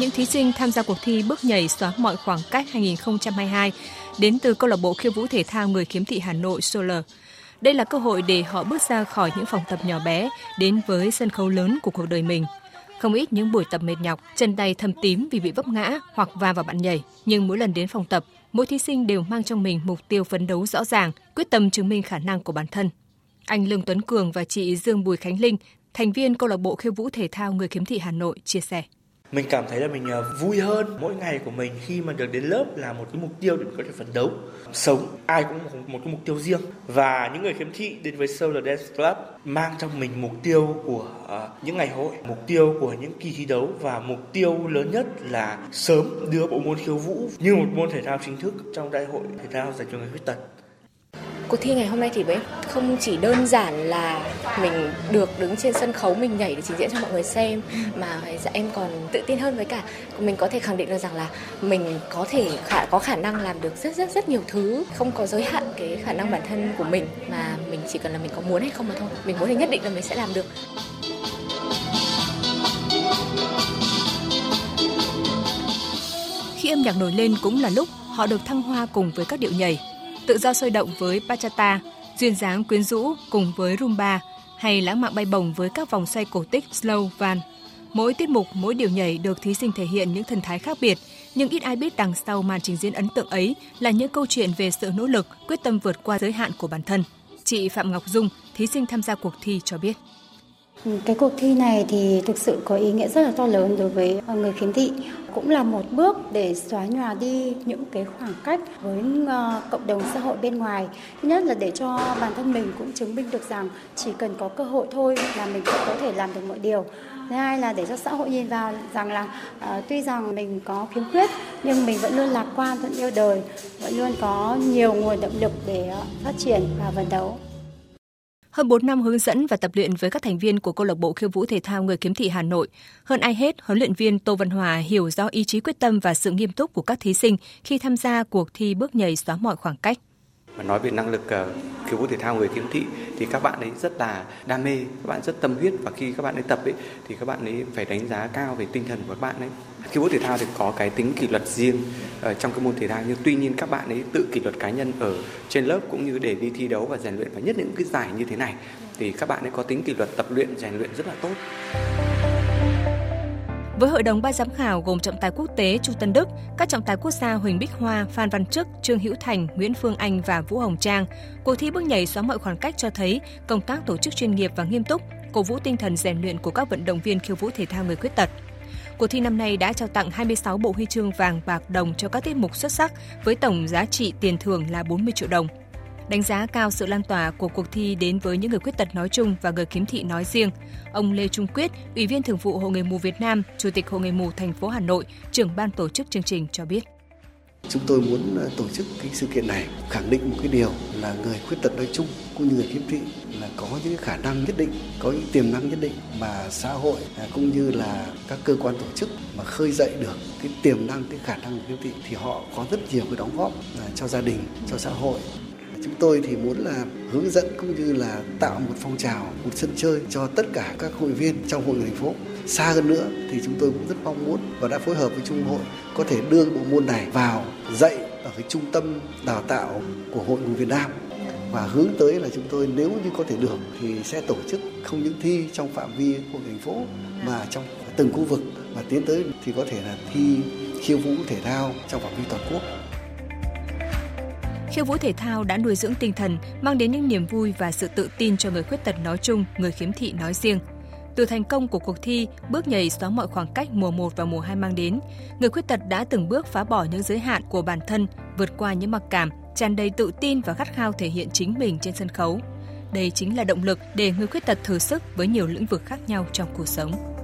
những thí sinh tham gia cuộc thi bước nhảy xóa mọi khoảng cách 2022 đến từ câu lạc bộ khiêu vũ thể thao người khiếm thị Hà Nội Solar. Đây là cơ hội để họ bước ra khỏi những phòng tập nhỏ bé đến với sân khấu lớn của cuộc đời mình. Không ít những buổi tập mệt nhọc, chân tay thâm tím vì bị vấp ngã hoặc va vào bạn nhảy, nhưng mỗi lần đến phòng tập, mỗi thí sinh đều mang trong mình mục tiêu phấn đấu rõ ràng, quyết tâm chứng minh khả năng của bản thân. Anh Lương Tuấn Cường và chị Dương Bùi Khánh Linh, thành viên câu lạc bộ khiêu vũ thể thao người khiếm thị Hà Nội chia sẻ mình cảm thấy là mình ờ, vui hơn mỗi ngày của mình khi mà được đến lớp là một cái mục tiêu để mình có thể phấn đấu, sống. Ai cũng có một cái mục tiêu riêng. Và những người khiếm thị đến với Solar Dance Club mang trong mình mục tiêu của ờ, những ngày hội, mục tiêu của những kỳ thi đấu và mục tiêu lớn nhất là sớm đưa bộ môn khiêu vũ như một môn thể thao chính thức trong đại hội thể thao dành cho người khuyết tật. Cuộc thi ngày hôm nay thì với không chỉ đơn giản là mình được đứng trên sân khấu mình nhảy để trình diễn cho mọi người xem mà dạ em còn tự tin hơn với cả mình có thể khẳng định được rằng là mình có thể khả, có khả năng làm được rất rất rất nhiều thứ. Không có giới hạn cái khả năng bản thân của mình mà mình chỉ cần là mình có muốn hay không mà thôi. Mình muốn thì nhất định là mình sẽ làm được. Khi âm nhạc nổi lên cũng là lúc họ được thăng hoa cùng với các điệu nhảy tự do sôi động với bachata, duyên dáng quyến rũ cùng với rumba hay lãng mạn bay bổng với các vòng xoay cổ tích slow van. Mỗi tiết mục, mỗi điều nhảy được thí sinh thể hiện những thần thái khác biệt, nhưng ít ai biết đằng sau màn trình diễn ấn tượng ấy là những câu chuyện về sự nỗ lực, quyết tâm vượt qua giới hạn của bản thân. Chị Phạm Ngọc Dung, thí sinh tham gia cuộc thi cho biết. Ừ, cái cuộc thi này thì thực sự có ý nghĩa rất là to lớn đối với ờ, người khiếm thị. Cũng là một bước để xóa nhòa đi những cái khoảng cách với ờ, cộng đồng xã hội bên ngoài. Thứ nhất là để cho bản thân mình cũng chứng minh được rằng chỉ cần có cơ hội thôi là mình cũng có thể làm được mọi điều. Thứ hai là để cho xã hội nhìn vào rằng là uh, tuy rằng mình có khiếm khuyết nhưng mình vẫn luôn lạc quan, vẫn yêu đời, vẫn luôn có nhiều nguồn động lực để uh, phát triển và phấn đấu. Hơn 4 năm hướng dẫn và tập luyện với các thành viên của câu lạc bộ khiêu vũ thể thao người kiếm thị Hà Nội, hơn ai hết, huấn luyện viên Tô Văn Hòa hiểu rõ ý chí quyết tâm và sự nghiêm túc của các thí sinh khi tham gia cuộc thi bước nhảy xóa mọi khoảng cách. Mà nói về năng lực uh, khiếu vũ thể thao người khiếm thị thì các bạn ấy rất là đam mê, các bạn rất tâm huyết và khi các bạn ấy tập ấy thì các bạn ấy phải đánh giá cao về tinh thần của các bạn ấy. khiếu vũ thể thao thì có cái tính kỷ luật riêng ở trong cái môn thể thao nhưng tuy nhiên các bạn ấy tự kỷ luật cá nhân ở trên lớp cũng như để đi thi đấu và rèn luyện và nhất những cái giải như thế này thì các bạn ấy có tính kỷ luật tập luyện rèn luyện rất là tốt. Với hội đồng ban giám khảo gồm trọng tài quốc tế Chu Tân Đức, các trọng tài quốc gia Huỳnh Bích Hoa, Phan Văn Trức, Trương Hữu Thành, Nguyễn Phương Anh và Vũ Hồng Trang, cuộc thi bước nhảy xóa mọi khoảng cách cho thấy công tác tổ chức chuyên nghiệp và nghiêm túc, cổ vũ tinh thần rèn luyện của các vận động viên khiêu vũ thể thao người khuyết tật. Cuộc thi năm nay đã trao tặng 26 bộ huy chương vàng bạc đồng cho các tiết mục xuất sắc với tổng giá trị tiền thưởng là 40 triệu đồng đánh giá cao sự lan tỏa của cuộc thi đến với những người khuyết tật nói chung và người khiếm thị nói riêng. Ông Lê Trung Quyết, Ủy viên Thường vụ Hội người mù Việt Nam, Chủ tịch Hội người mù thành phố Hà Nội, trưởng ban tổ chức chương trình cho biết. Chúng tôi muốn ờ, tổ chức cái sự kiện này khẳng định một cái điều là người khuyết tật nói chung cũng như người khiếm thị là có những khả năng nhất định, có những tiềm năng nhất định mà xã hội à, cũng như là các cơ quan tổ chức mà khơi dậy được cái tiềm năng, cái khả năng của khiếm thị thì họ có rất nhiều cái đóng góp à, cho gia đình, cho xã hội Chúng tôi thì muốn là hướng dẫn cũng như là tạo một phong trào, một sân chơi cho tất cả các hội viên trong hội người thành phố. Xa hơn nữa thì chúng tôi cũng rất mong muốn và đã phối hợp với Trung hội có thể đưa bộ môn này vào dạy ở cái trung tâm đào tạo của Hội người Việt Nam. Và hướng tới là chúng tôi nếu như có thể được thì sẽ tổ chức không những thi trong phạm vi hội thành phố mà trong từng khu vực. Và tiến tới thì có thể là thi khiêu vũ thể thao trong phạm vi toàn quốc khiêu vũ thể thao đã nuôi dưỡng tinh thần, mang đến những niềm vui và sự tự tin cho người khuyết tật nói chung, người khiếm thị nói riêng. Từ thành công của cuộc thi, bước nhảy xóa mọi khoảng cách mùa 1 và mùa 2 mang đến, người khuyết tật đã từng bước phá bỏ những giới hạn của bản thân, vượt qua những mặc cảm, tràn đầy tự tin và khát khao thể hiện chính mình trên sân khấu. Đây chính là động lực để người khuyết tật thử sức với nhiều lĩnh vực khác nhau trong cuộc sống.